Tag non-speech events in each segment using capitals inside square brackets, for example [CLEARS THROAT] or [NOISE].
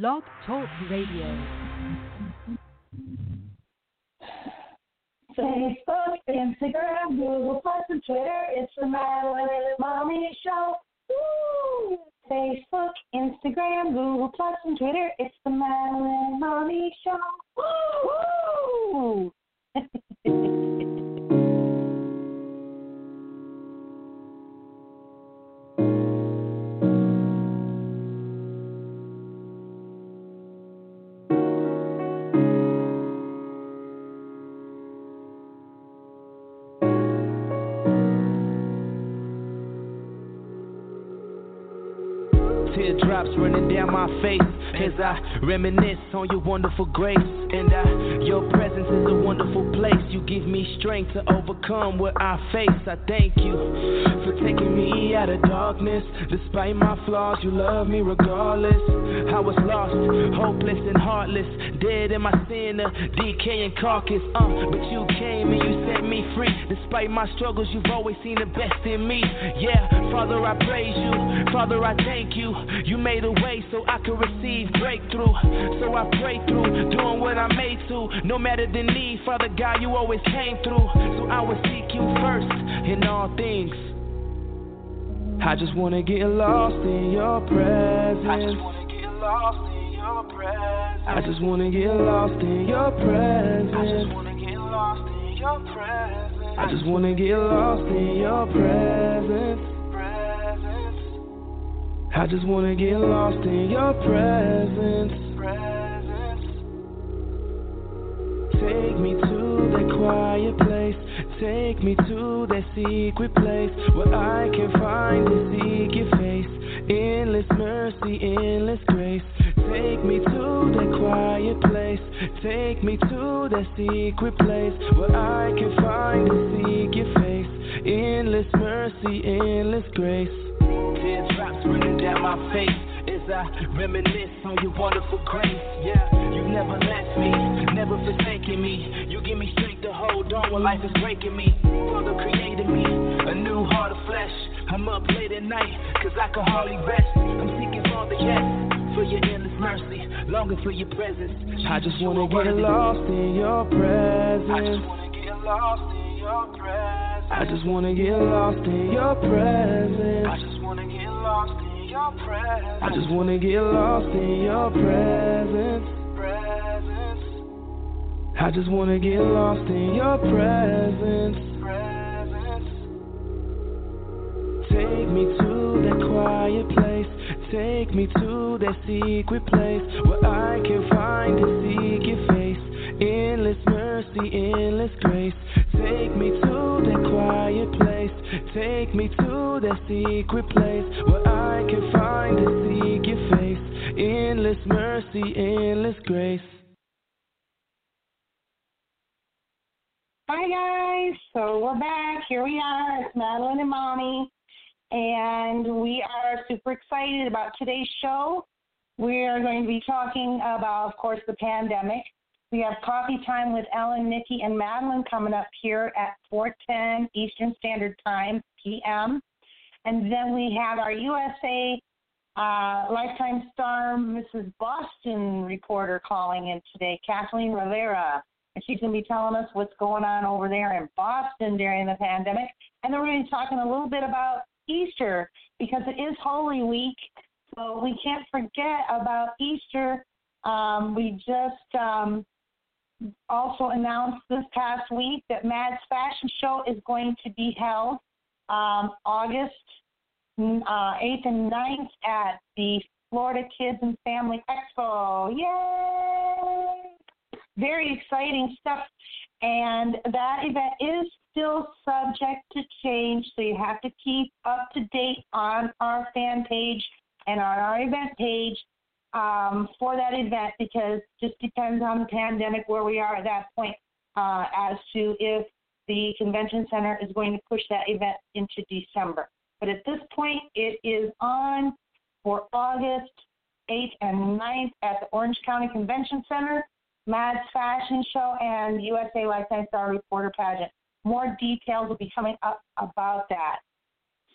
Blog Talk Radio. Facebook, Instagram, Google Plus, and Twitter. It's the Madelline Mommy Show. Woo! Facebook, Instagram, Google Plus, and Twitter. It's the Madelline Mommy Show. Woo! [LAUGHS] [LAUGHS] Teardrops running down my face as I reminisce on your wonderful grace. And I, your presence is a wonderful place. You give me strength to overcome what I face. I thank you for taking me out of darkness. Despite my flaws, you love me regardless. I was lost, hopeless, and heartless. Dead in my sin, a decaying carcass. Uh, but you came and you set me free. Despite my struggles, you've always seen the best in me. Yeah, Father, I praise you. Father, I thank you. You made a way so I could receive breakthrough. So I pray through, doing what I'm made to. No matter the need, Father God, you always came through. So I will seek you first in all things. I just wanna get lost in your presence. I just wanna get lost in your presence. I just wanna get lost in your presence. I just wanna get lost in your presence. I just wanna get lost in your presence. I just wanna get lost in your presence. Take me to that quiet place. Take me to that secret place where I can find and seek your face. Endless mercy, endless grace. Take me to that quiet place. Take me to that secret place where I can find and seek your face. Endless mercy, endless grace. Teardrops running down my face as I reminisce on your wonderful grace. Yeah, you never left me, never forsaken me. You give me strength to hold on when life is breaking me. Father created me a new heart of flesh. I'm up late at night, cause I can hardly rest. I'm seeking Father, yes, for your endless mercy, longing for your presence. I just wanna get lost in your presence. I just wanna get lost in your presence. I just wanna get lost in your presence. I just wanna get lost in your presence. I just wanna get lost in your presence. I just wanna get lost in your presence. Me to that quiet place. Take me to that secret place where I can find and seek your face. Endless mercy, endless grace. Take me to that quiet place. Take me to that secret place where I can find and seek your face. Endless mercy, endless grace. Hi guys, so we're back. Here we are. Madelline and Mommy, and we are super excited about today's show. We are going to be talking about, of course, the pandemic. We have coffee time with Ellen, Nikki, and Madelline coming up here at 4:10 Eastern Standard Time p.m. And then we have our USA uh, Lifetime Star Mrs. Boston reporter calling in today, Kathleen Rivera. And she's going to be telling us what's going on over there in Boston during the pandemic. And then we're going to be talking a little bit about Easter because it is Holy Week. So we can't forget about Easter. Um, we just um, also announced this past week that Mad's Fashion Show is going to be held um, August uh, 8th and 9th at the Florida Kids and Family Expo. Yay! Very exciting stuff. And that event is still subject to change, so you have to keep up to date on our fan page and on our event page um, for that event because just depends on the pandemic where we are at that point uh, as to if the convention center is going to push that event into December. But at this point, it is on for August 8th and 9th at the Orange County Convention Center, Mad's Fashion Show, and USA Lifetime Star Reporter Pageant. More details will be coming up about that.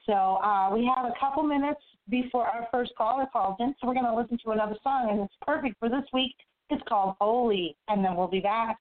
So uh, we have a couple minutes before our first caller calls in, so we're going to listen to another song, and it's perfect for this week. It's called Holy, and then we'll be back.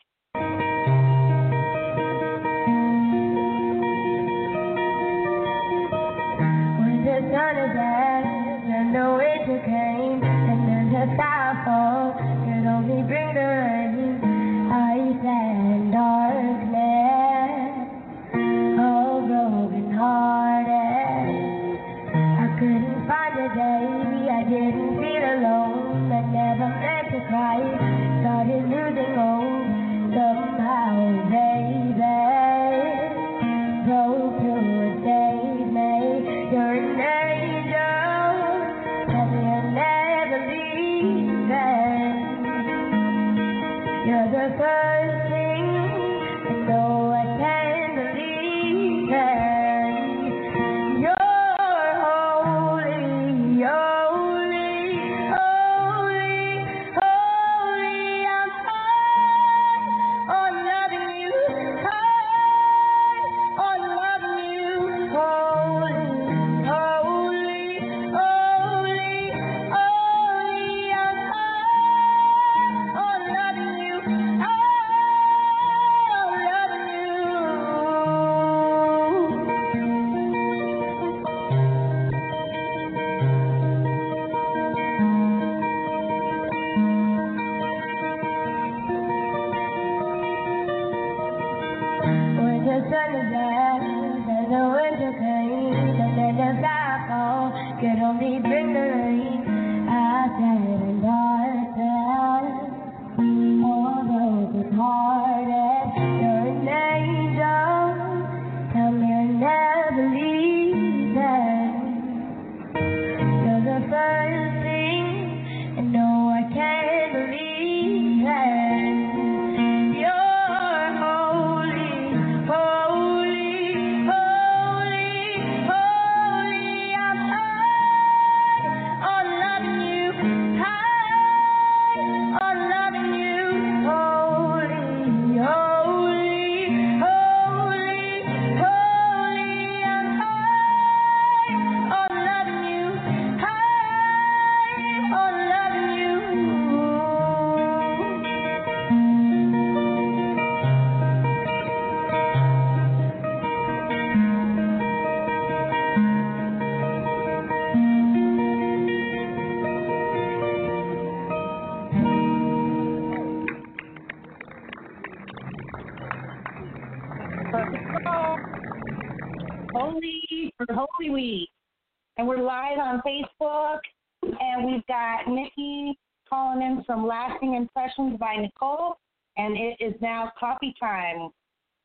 Now coffee time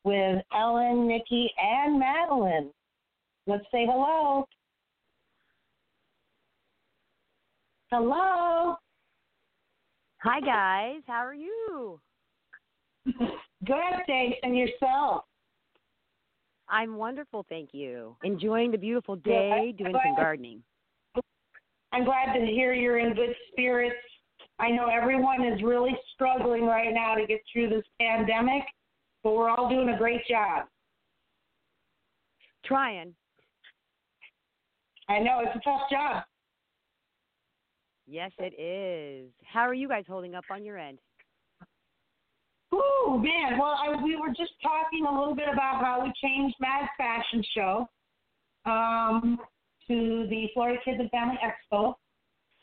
with Ellen, Nikki, and Madelline. Let's say hello. Hello. Hi guys, how are you? Good, thanks, and yourself. I'm wonderful, thank you. Enjoying the beautiful day, doing some gardening. I'm glad to hear you're in good spirits. I know everyone is really struggling right now to get through this pandemic, but we're all doing a great job. Trying. I know it's a tough job. Yes, it is. How are you guys holding up on your end? Ooh, man. Well, I, we were just talking a little bit about how we changed Mad Fashion Show um, to the Florida Kids and Family Expo.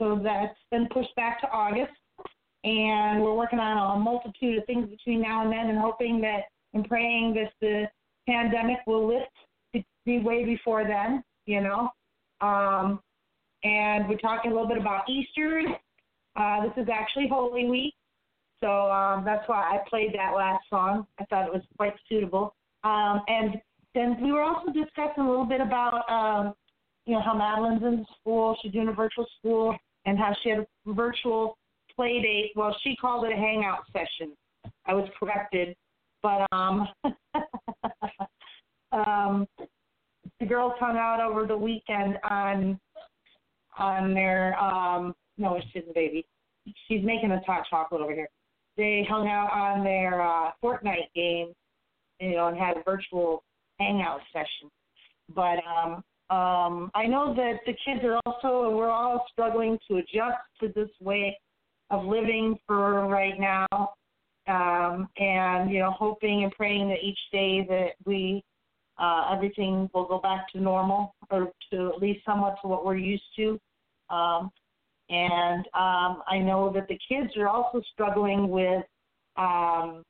So that's been pushed back to August. And we're working on a multitude of things between now and then and hoping that and praying that the pandemic will lift to be way before then, you know. Um, and we're talking a little bit about Easter. Uh, this is actually Holy Week. So um, that's why I played that last song. I thought it was quite suitable. Um, and then we were also discussing a little bit about, um, you know, how Madelline's in school. She's doing a virtual school and how she had a virtual play date. Well, she called it a hangout session. I was corrected, but um, [LAUGHS] um, the girls hung out over the weekend on on their um, no, she's a baby. She's making a hot chocolate over here. They hung out on their uh, Fortnite game, you know, and had a virtual hangout session. But um, um, I know that the kids are also, we're all struggling to adjust to this way of living for right now. Um, and, you know, hoping and praying that each day that we, uh, everything will go back to normal or to at least somewhat to what we're used to. Um, and um, I know that the kids are also struggling with um,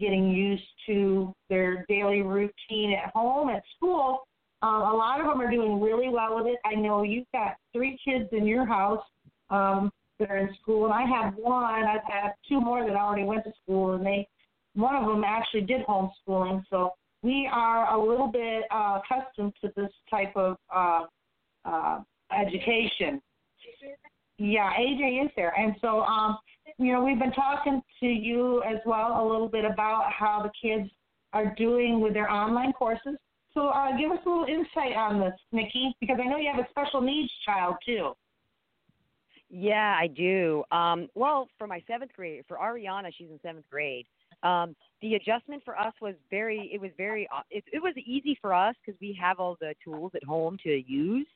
getting used to their daily routine at home, at school. Um, a lot of them are doing really well with it. I know you've got three kids in your house um, that are in school, and I have one. I've had two more that already went to school, and they one of them actually did homeschooling. So we are a little bit uh, accustomed to this type of uh, uh, education. Yeah, AJ is there, and so um, you know we've been talking to you as well a little bit about how the kids are doing with their online courses. So uh, give us a little insight on this, Nikki, because I know you have a special needs child too. Yeah, I do. Um, well, for my seventh grade, for Ariana, she's in seventh grade. Um, the adjustment for us was very, it was very, uh, it, it was easy for us because we have all the tools at home to use.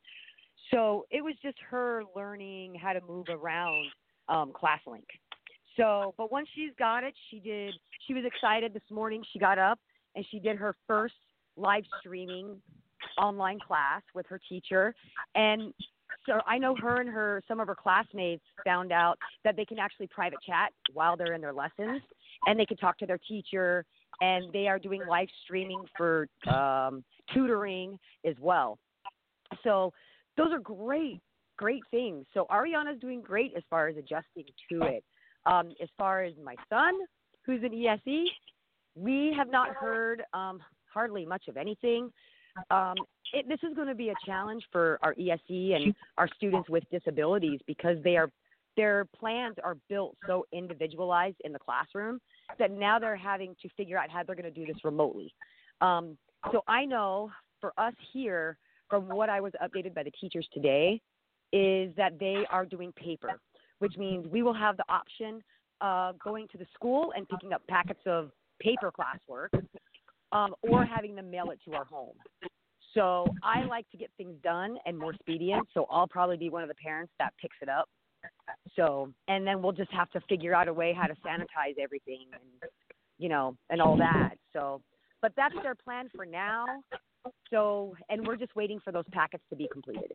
So it was just her learning how to move around um, ClassLink. So, but once she's got it, she did. She was excited this morning. She got up and she did her first live streaming online class with her teacher, and so I know her and her some of her classmates found out that they can actually private chat while they're in their lessons, and they can talk to their teacher, and they are doing live streaming for um, tutoring as well. So those are great, great things. So Ariana's doing great as far as adjusting to it. Um, as far as my son, who's in ESE, we have not heard um, hardly much of anything. Um, it, this is going to be a challenge for our ESE and our students with disabilities because they are their plans are built so individualized in the classroom that now they're having to figure out how they're going to do this remotely. Um, so I know for us here, from what I was updated by the teachers today, is that they are doing paper, which means we will have the option of going to the school and picking up packets of paper classwork um, or having them mail it to our home. So I like to get things done and more expedient. So I'll probably be one of the parents that picks it up. So and then we'll just have to figure out a way how to sanitize everything and you know and all that. So but that's their plan for now. So and we're just waiting for those packets to be completed.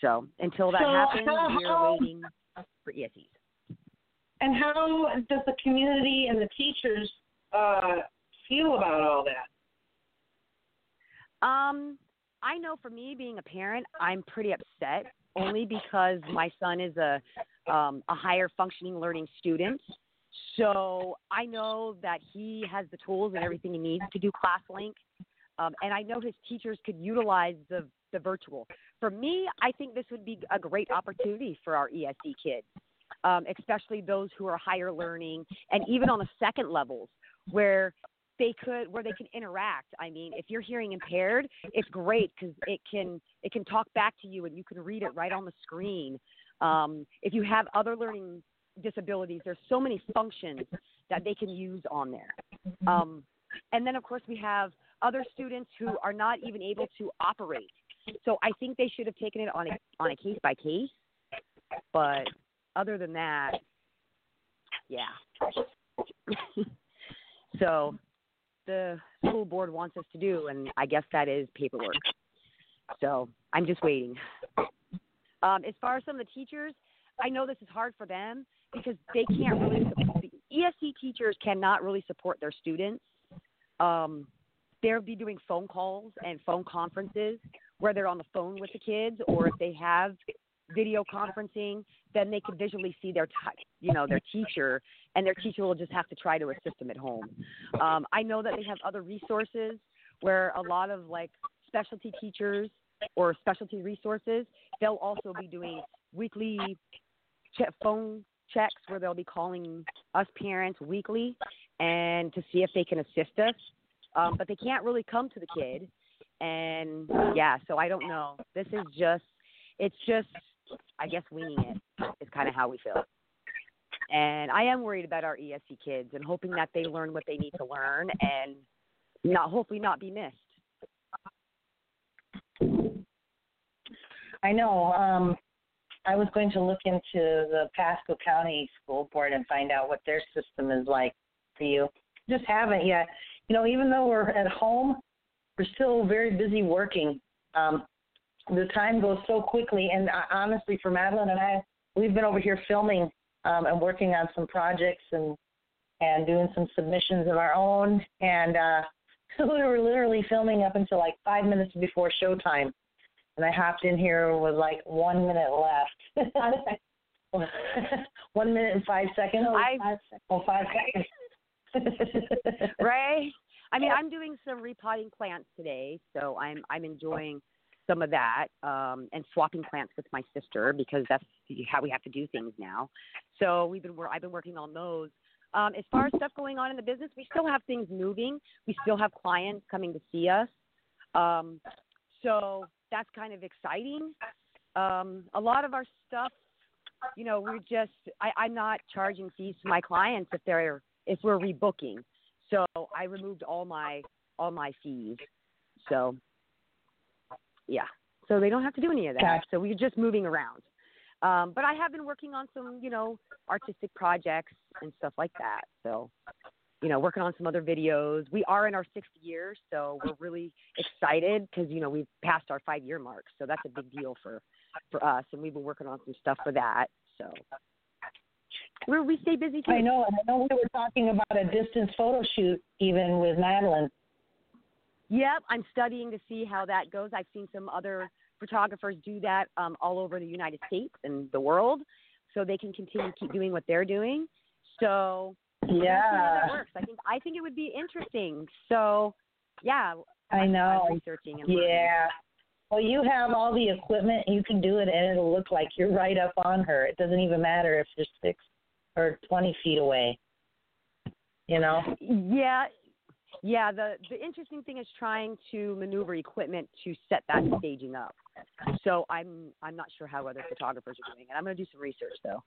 So until that so happens, how, we're waiting for ESEs. And how does the community and the teachers uh, feel about all that? Um, I know for me being a parent, I'm pretty upset only because my son is a um, a higher functioning learning student. So I know that he has the tools and everything he needs to do ClassLink, um, and I know his teachers could utilize the the virtual. For me, I think this would be a great opportunity for our ESE kids, um, especially those who are higher learning and even on the second levels where they could where they can interact. I mean, if you're hearing impaired, it's great because it can it can talk back to you and you can read it right on the screen. Um, if you have other learning disabilities, there's so many functions that they can use on there. Um, and then of course we have other students who are not even able to operate. So I think they should have taken it on a on a case by case. But other than that, yeah. [LAUGHS] so the school board wants us to do, and I guess that is paperwork. So I'm just waiting. Um, as far as some of the teachers, I know this is hard for them because they can't really. The ESE teachers cannot really support their students. Um, they'll be doing phone calls and phone conferences where they're on the phone with the kids, or if they have video conferencing, then they can visually see their, t- you know, their teacher, and their teacher will just have to try to assist them at home. Um, I know that they have other resources where a lot of like specialty teachers or specialty resources, they'll also be doing weekly che- phone checks where they'll be calling us parents weekly and to see if they can assist us. Um, but they can't really come to the kid. And yeah, so I don't know. This is just, it's just, I guess, winging it is kind of how we feel. And I am worried about our ESE kids and hoping that they learn what they need to learn and not, hopefully, not be missed. I know. Um, I was going to look into the Pasco County School Board and find out what their system is like for you. Just haven't yet. You know, even though we're at home, we're still very busy working. Um, the time goes so quickly, and uh, honestly, for Madelline and I, we've been over here filming um, and working on some projects and and doing some submissions of our own. And uh, so [LAUGHS] we were literally filming up until like five minutes before showtime and I hopped in here with like one minute left. [LAUGHS] one minute and five seconds. I, five seconds. Oh, five seconds. [LAUGHS] right? I mean, I'm doing some repotting plants today, so I'm I'm enjoying some of that um, and swapping plants with my sister because that's how we have to do things now. So we've been I've been working on those. Um, as far as stuff going on in the business, we still have things moving. We still have clients coming to see us. Um, so that's kind of exciting. Um, a lot of our stuff, you know, we're just I, I'm not charging fees to my clients if they're if we're rebooking. So I removed all my all my fees. So yeah. So they don't have to do any of that. Gotcha. So we're just moving around. Um, but I have been working on some, you know, artistic projects and stuff like that. So you know, working on some other videos. We are in our sixth year, so we're really excited because you know we've passed our five year mark, so that's a big deal for for us, and we've been working on some stuff for that. So we we stay busy too. I know. I know we were talking about a distance photo shoot even with Madelline. Yep, I'm studying to see how that goes. I've seen some other photographers do that um, all over the United States and the world, so they can continue to keep doing what they're doing. So yeah. We'll see how that works. I think I think it would be interesting. So, yeah. I I'm, know. I'm researching and learning. Yeah. Well, you have all the equipment. You can do it, and it'll look like you're right up on her. It doesn't even matter if you're six or twenty feet away. You know. Yeah. Yeah, the the interesting thing is trying to maneuver equipment to set that staging up. So I'm I'm not sure how other photographers are doing it. I'm going to do some research though.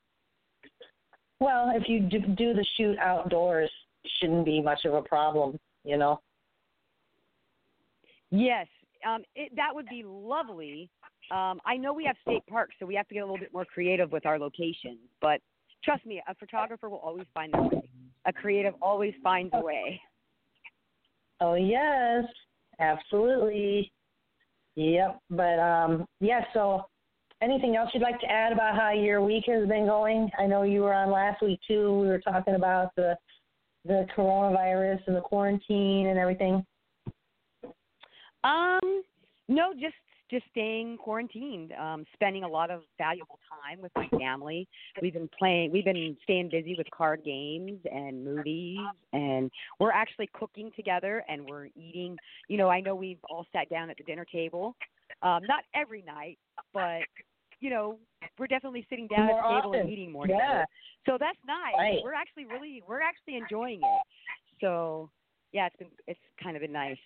Well, if you do, do the shoot outdoors, it shouldn't be much of a problem, you know. Yes, um, it, that would be lovely. Um, I know we have state parks, so we have to get a little bit more creative with our locations. But trust me, a photographer will always find their way. A creative always finds a way. Oh yes, absolutely. Yep. But um, yeah. So, anything else you'd like to add about how your week has been going? I know you were on last week too. We were talking about the the coronavirus and the quarantine and everything. Um, no, just just staying quarantined, um, spending a lot of valuable time with my family. We've been playing, we've been staying busy with card games and movies, and we're actually cooking together and we're eating. You know, I know we've all sat down at the dinner table, um, not every night, but you know, we're definitely sitting down More at the table often. and eating more Yeah. together. So that's nice. Right. We're actually really, we're actually enjoying it. So yeah, it's been, it's kind of been nice.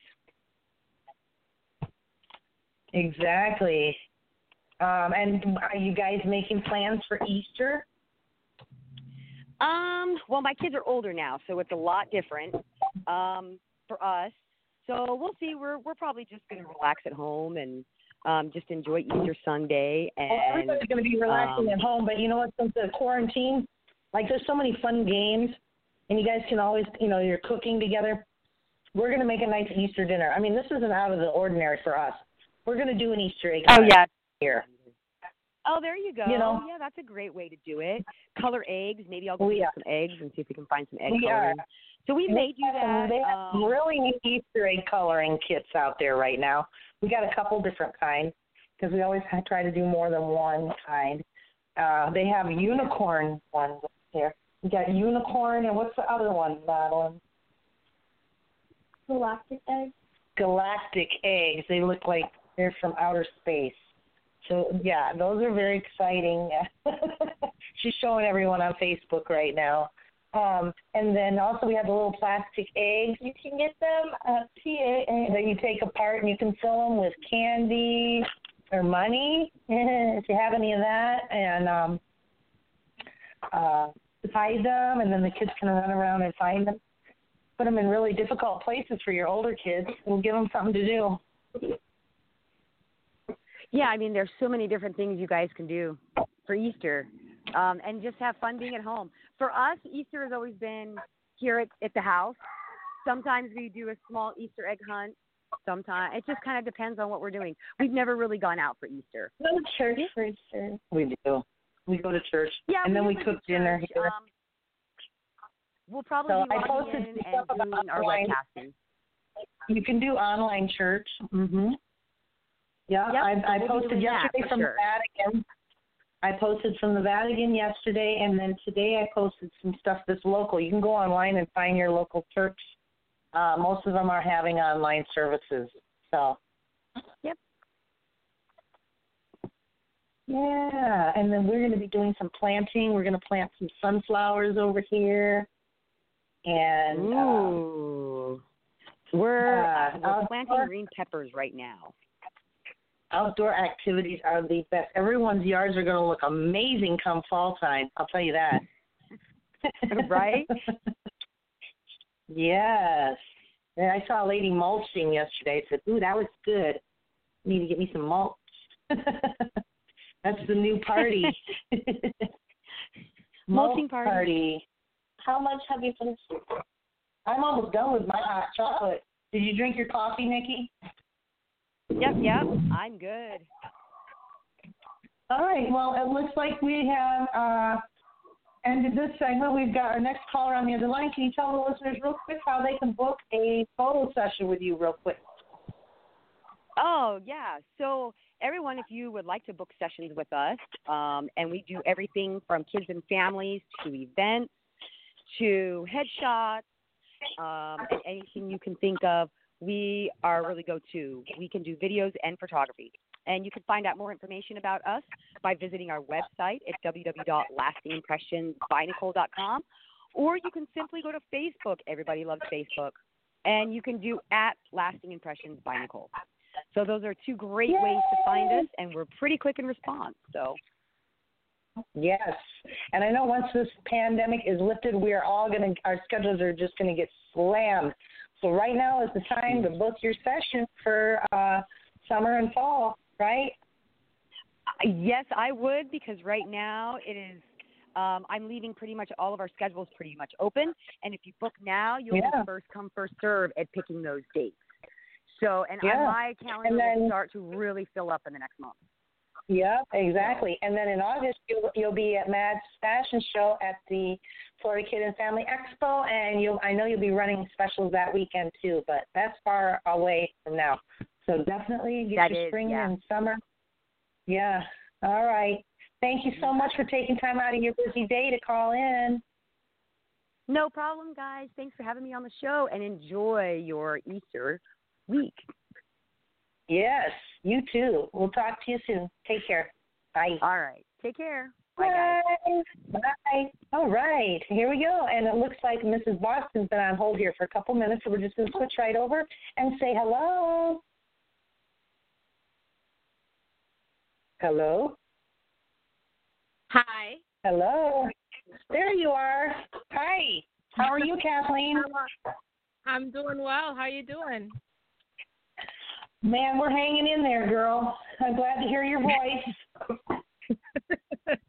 Exactly. Um, and are you guys making plans for Easter? Um, well, my kids are older now, so it's a lot different um, for us. So we'll see. We're we're probably just going to relax at home and um, just enjoy Easter Sunday. And Well, everybody's going to be relaxing um, at home, but you know what? Since the quarantine, like there's so many fun games, and you guys can always, you know, you're cooking together. We're going to make a nice Easter dinner. I mean, this isn't out of the ordinary for us. We're going to do an Easter egg Oh yeah. here. Oh, there you go. You know? yeah, that's a great way to do it. Color eggs. Maybe I'll go We get are. some eggs and see if we can find some egg We coloring. are. So we may do that. They have um, really neat Easter egg coloring kits out there right now. We got a couple different kinds because we always try to do more than one kind. Uh, they have unicorn ones up here. We got unicorn and what's the other one, Madelline? Galactic eggs. Galactic eggs. They look like they're from outer space. So yeah, those are very exciting. [LAUGHS] she's showing everyone on Facebook right now. Um, and then also we have the little plastic eggs. You can get them at PAA that you take apart and you can fill them with candy or money [LAUGHS] if you have any of that, and um, uh, hide them, and then the kids can run around and find them. Put them in really difficult places for your older kids. We'll give them something to do. Yeah, I mean, there's so many different things you guys can do for Easter, um, and just have fun being at home. For us, Easter has always been here at, at the house. Sometimes we do a small Easter egg hunt. Sometimes it just kind of depends on what we're doing. We've never really gone out for Easter. Go to church for Easter. We do. We go to church, Yeah, and then we cook dinner church, here. Um, we'll probably So be I posted in and stuff about doing our online. webcasting. You can do online church. Mhm. Yeah, Yep, I, so I we'll posted yesterday from sure. the Vatican. I posted from the Vatican yesterday, and then today I posted some stuff that's local. You can go online and find your local church. Uh, most of them are having online services. So. Yep. Yeah, and then we're going to be doing some planting. We're going to plant some sunflowers over here, and uh, Ooh. We're, uh, uh, we're outdoor- planting green peppers right now. Outdoor activities are the best. Everyone's yards are going to look amazing come fall time. I'll tell you that. [LAUGHS] Right? [LAUGHS] yes. And I saw a lady mulching yesterday. I said, "Ooh, that was good. Need to get me some mulch." [LAUGHS] That's the new party. Mulching Mulch party. How much have you finished? I'm almost done with my hot chocolate. Did you drink your coffee, Nikki? Yep, yep. I'm good. All right. Well, it looks like we have uh, ended this segment. We've got our next caller on the other line. Can you tell the listeners real quick how they can book a photo session with you, real quick? Oh, yeah. So, everyone, if you would like to book sessions with us, um, and we do everything from kids and families to events to headshots um, and anything you can think of, we are really go to. We can do videos and photography. And you can find out more information about us by visiting our website at www.lastingimpressionsbynicole.com, or you can simply go to Facebook. Everybody loves Facebook. And you can do at Lasting Impressions by Nicole. So those are two great ways to find us, and we're pretty quick in response. So Yes. And I know once this pandemic is lifted, we are all going to, our schedules are just going to get slammed. So right now is the time to book your session for uh, summer and fall, right? yes, I would because right now it is. Um, I'm leaving pretty much all of our schedules pretty much open, and if you book now, you'll Yeah. be first come first serve at picking those dates. So, and Yeah. my calendar And then- will start to really fill up in the next month. Yep, exactly. And then in August, you'll, you'll be at Mad's Fashion Show at the Florida Kid and Family Expo, and you'll I know you'll be running specials that weekend too, but that's far away from now. So definitely get That your is, spring yeah. and summer. Yeah. All right. Thank you so much for taking time out of your busy day to call in. No problem, guys. Thanks for having me on the show, and enjoy your Easter week. Yes, you too. We'll talk to you soon. Take care. Bye. All right. Take care. Bye, guys. Bye. Bye. All right, here we go. And it looks like Mrs. Boston's been on hold here for a couple minutes, so we're just going to switch right over and say hello. Hello. Hi. Hello. There you are. Hi. How are you, [LAUGHS] Kathleen? I'm doing well. How are you doing? Man, we're hanging in there, girl. I'm glad to hear your voice. [LAUGHS]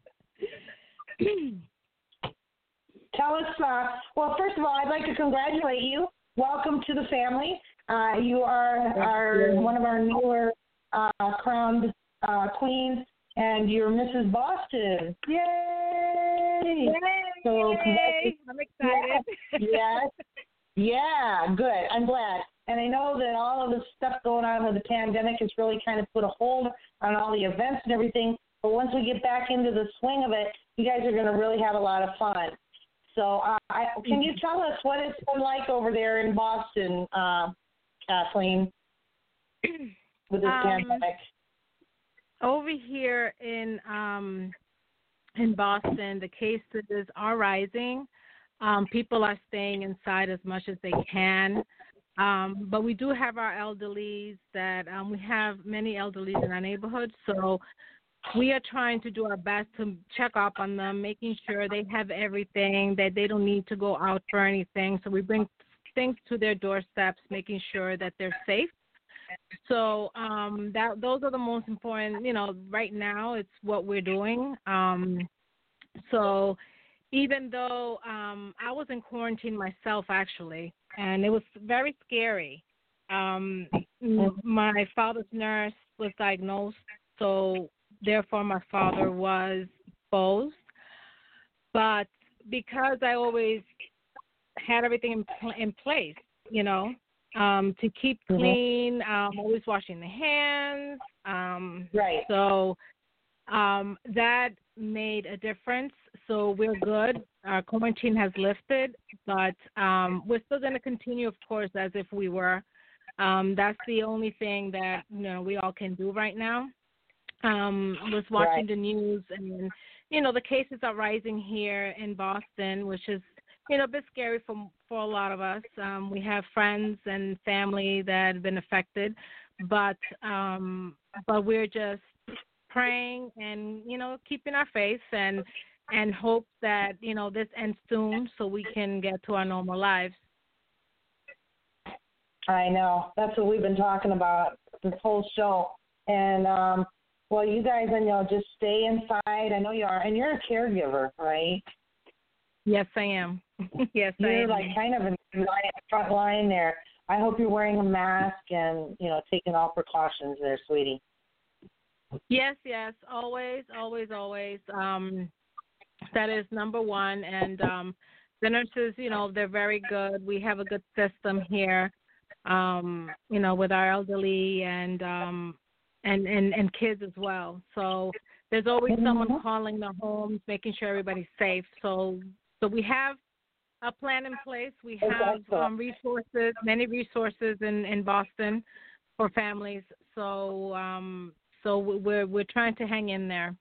Tell us, uh, well, first of all, I'd like to congratulate you. Welcome to the family. Uh, you are, are one of our newer uh, crowned uh, queens, and you're Mrs. Boston. Yay! So, Yay! I'm excited. yes. Yeah, good. I'm glad. And I know that all of the stuff going on with the pandemic has really kind of put a hold on all the events and everything. But once we get back into the swing of it, you guys are going to really have a lot of fun. So, uh, I, can you tell us what it's been like over there in Boston, uh, Kathleen, [CLEARS THROAT] with this Um, pandemic? Over here in um in Boston, the cases are rising. Um, people are staying inside as much as they can. Um, but we do have our elderlies that um, we have many elderlies in our neighborhood, so we are trying to do our best to check up on them, making sure they have everything, that they don't need to go out for anything. So we bring things to their doorsteps, making sure that they're safe. So um, that those are the most important. You know, right now it's what we're doing. Um, so even though um, I was in quarantine myself, actually, and it was very scary. Um, my father's nurse was diagnosed, so therefore my father was exposed. But because I always had everything in, pl- in place, you know, um, to keep Mhm. clean, um, always washing the hands. Um, Right. So um, that made a difference. So we're good. Our quarantine has lifted, but um, we're still going to continue, of course, as if we were. Um, that's the only thing that you know we all can do right now. Um, was watching Right. the news, and you know the cases are rising here in Boston, which is you know a bit scary for for a lot of us. Um, we have friends and family that have been affected, but um, but we're just praying and you know keeping our faith and and hope that you know this ends soon so we can get to our normal lives. I know. That's what we've been talking about this whole show. And um well you guys I know just stay inside. I know you are and you're a caregiver, right? Yes, I am. [LAUGHS] yes, I You're am. like kind of in the front line there. I hope you're wearing a mask and, you know, taking all precautions there, sweetie. Yes, yes, always, always, always. Um, that is number one. And um, the nurses, you know, they're very good. We have a good system here, um, you know, with our elderly and um, and and and kids as well. So there's always someone calling the homes, making sure everybody's safe. So so we have a plan in place. We have um, resources, many resources in in Boston for families. So um, so we're we're trying to hang in there.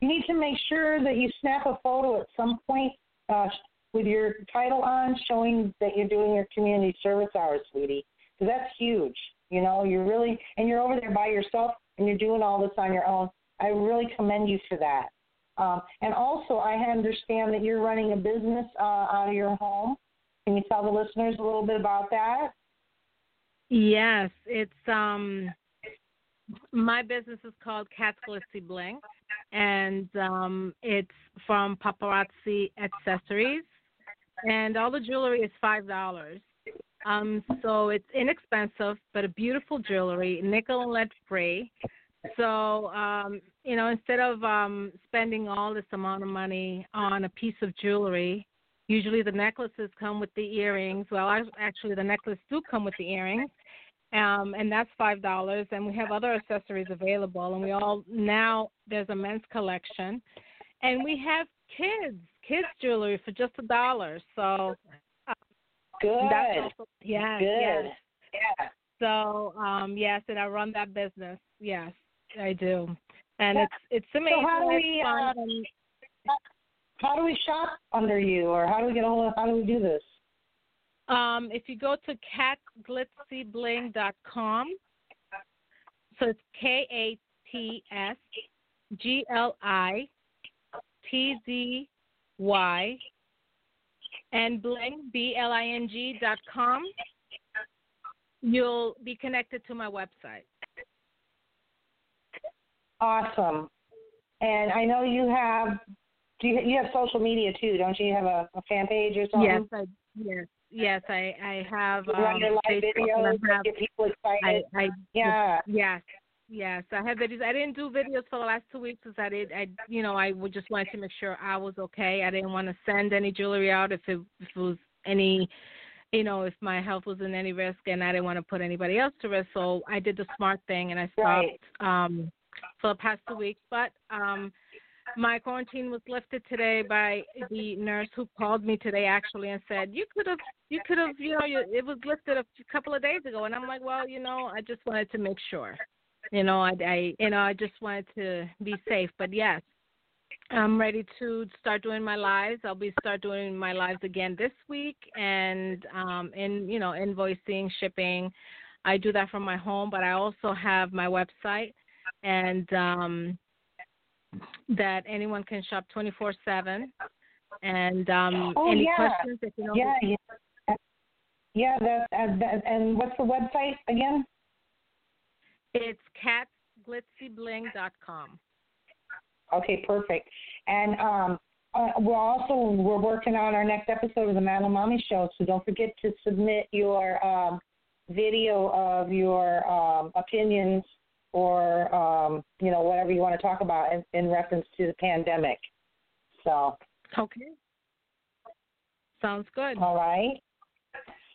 You need to make sure that you snap a photo at some point uh, with your title on, showing that you're doing your community service hours, sweetie. Because that's huge. You know, you're really, and you're over there by yourself, and you're doing all this on your own. I really commend you for that. Um, and also, I understand that you're running a business uh, out of your home. Can you tell the listeners a little bit about that? Yes, it's um my business is called Kat's Glitzy Bling and um it's from Paparazzi Accessories and all the jewelry is five dollars. Um so it's inexpensive but a beautiful jewelry, nickel and lead free. So um, you know, instead of um spending all this amount of money on a piece of jewelry, usually the necklaces come with the earrings. Well, actually the necklaces do come with the earrings um, and that's five dollars. And we have other accessories available, and we all now there's a men's collection, and we have kids kids jewelry for just a dollar. So uh, Good. That's also, yes, Good. yes. Yeah. So um, yes, and I run that business. Yes, I do, and Yeah. it's it's amazing. So how do we uh, how do we shop under you, or how do we get a hold of? How do we do this? Um, if you go to katsglitzybling.com, so it's K A T S G L I T Z Y and bling B L I N G dot com, you'll be connected to my website. Awesome. And I know you have. Do you, you have social media too? Don't you You have a, a fan page or something? Yes, I yes yes I I have um, Facebook and I have- people I, excited. I Yeah. Yes. Yes, I have videos. I didn't do videos for the last two weeks because I did. I, you know, I would just wanted to make sure I was okay. I didn't want to send any jewelry out if it, if it was any, you know, if my health was in any risk, and I didn't want to put anybody else to risk. So I did the smart thing and I stopped Right. um, for the past two weeks. But um, my quarantine was lifted today by the nurse who called me today actually and said you could have you could have you know you, it was lifted a couple of days ago and I'm like well you know I just wanted to make sure you know I, I you know I just wanted to be safe but yes I'm ready to start doing my lives. I'll be start doing my lives again this week, and um, in you know invoicing, shipping. I do that from my home, but I also have my website, and um, that anyone can shop 24/7. And um, Oh, any yeah. questions? If you know Yeah, yeah. Yeah, that, uh, that, and what's the website again? It's katsglitzybling.com. Okay, perfect. And um, uh, we're also we're working on our next episode of the Madelline Mommy Show, so don't forget to submit your um, video of your um, opinions or um, you know whatever you want to talk about in, in reference to the pandemic. So, Okay. Sounds good. all right.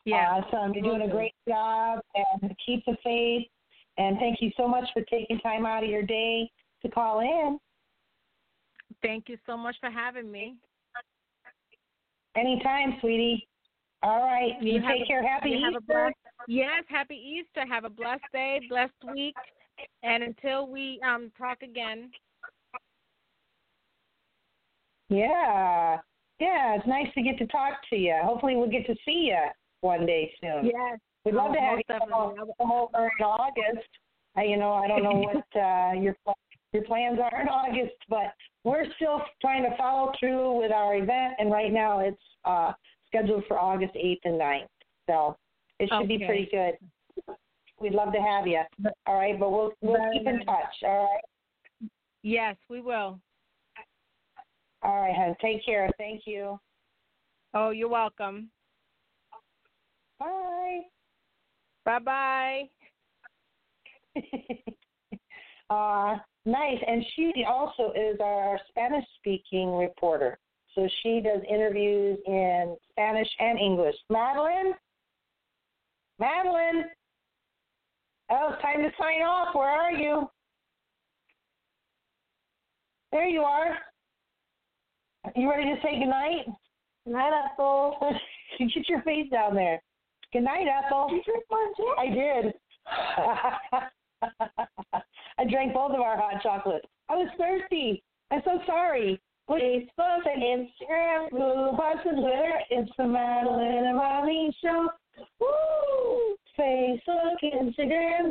Yeah. Awesome. You're doing a great job and keep the faith. And thank you so much for taking time out of your day to call in. Thank you so much for having me. Anytime, sweetie. All right. You, have take a- care. Happy you Easter. blessed- yes, happy Easter. Have a blessed day, blessed week, and until we um talk again. Yeah. Yeah, it's nice to get to talk to you. Hopefully we'll get to see you one day soon. Yes. We'd love Oh, to have you definitely. come over in August. I, you know, I don't know what [LAUGHS] uh, your your plans are in August, but we're still trying to follow through with our event, and right now it's uh, scheduled for August 8th and 9th. So it should be pretty good. We'd love to have you. All right, but we'll we'll keep in touch. All right. Yes, we will. All right, hon. Take care. Thank you. Oh, you're welcome. Bye. Bye bye. uh, nice. And she also is our Spanish speaking reporter. So she does interviews in Spanish and English. Madelline? Madelline? Oh, it's time to sign off. Where are you? There you are. You ready to say goodnight? Good night, Ethel. [LAUGHS] Get your face down there. Good night, Ethel. You drink one too? I did. [LAUGHS] I drank both of our hot chocolates. I was thirsty. I'm so sorry. Facebook and Instagram, Google Plus and Twitter. It's the Madelline and Mommy Show. Woo! Facebook, Instagram,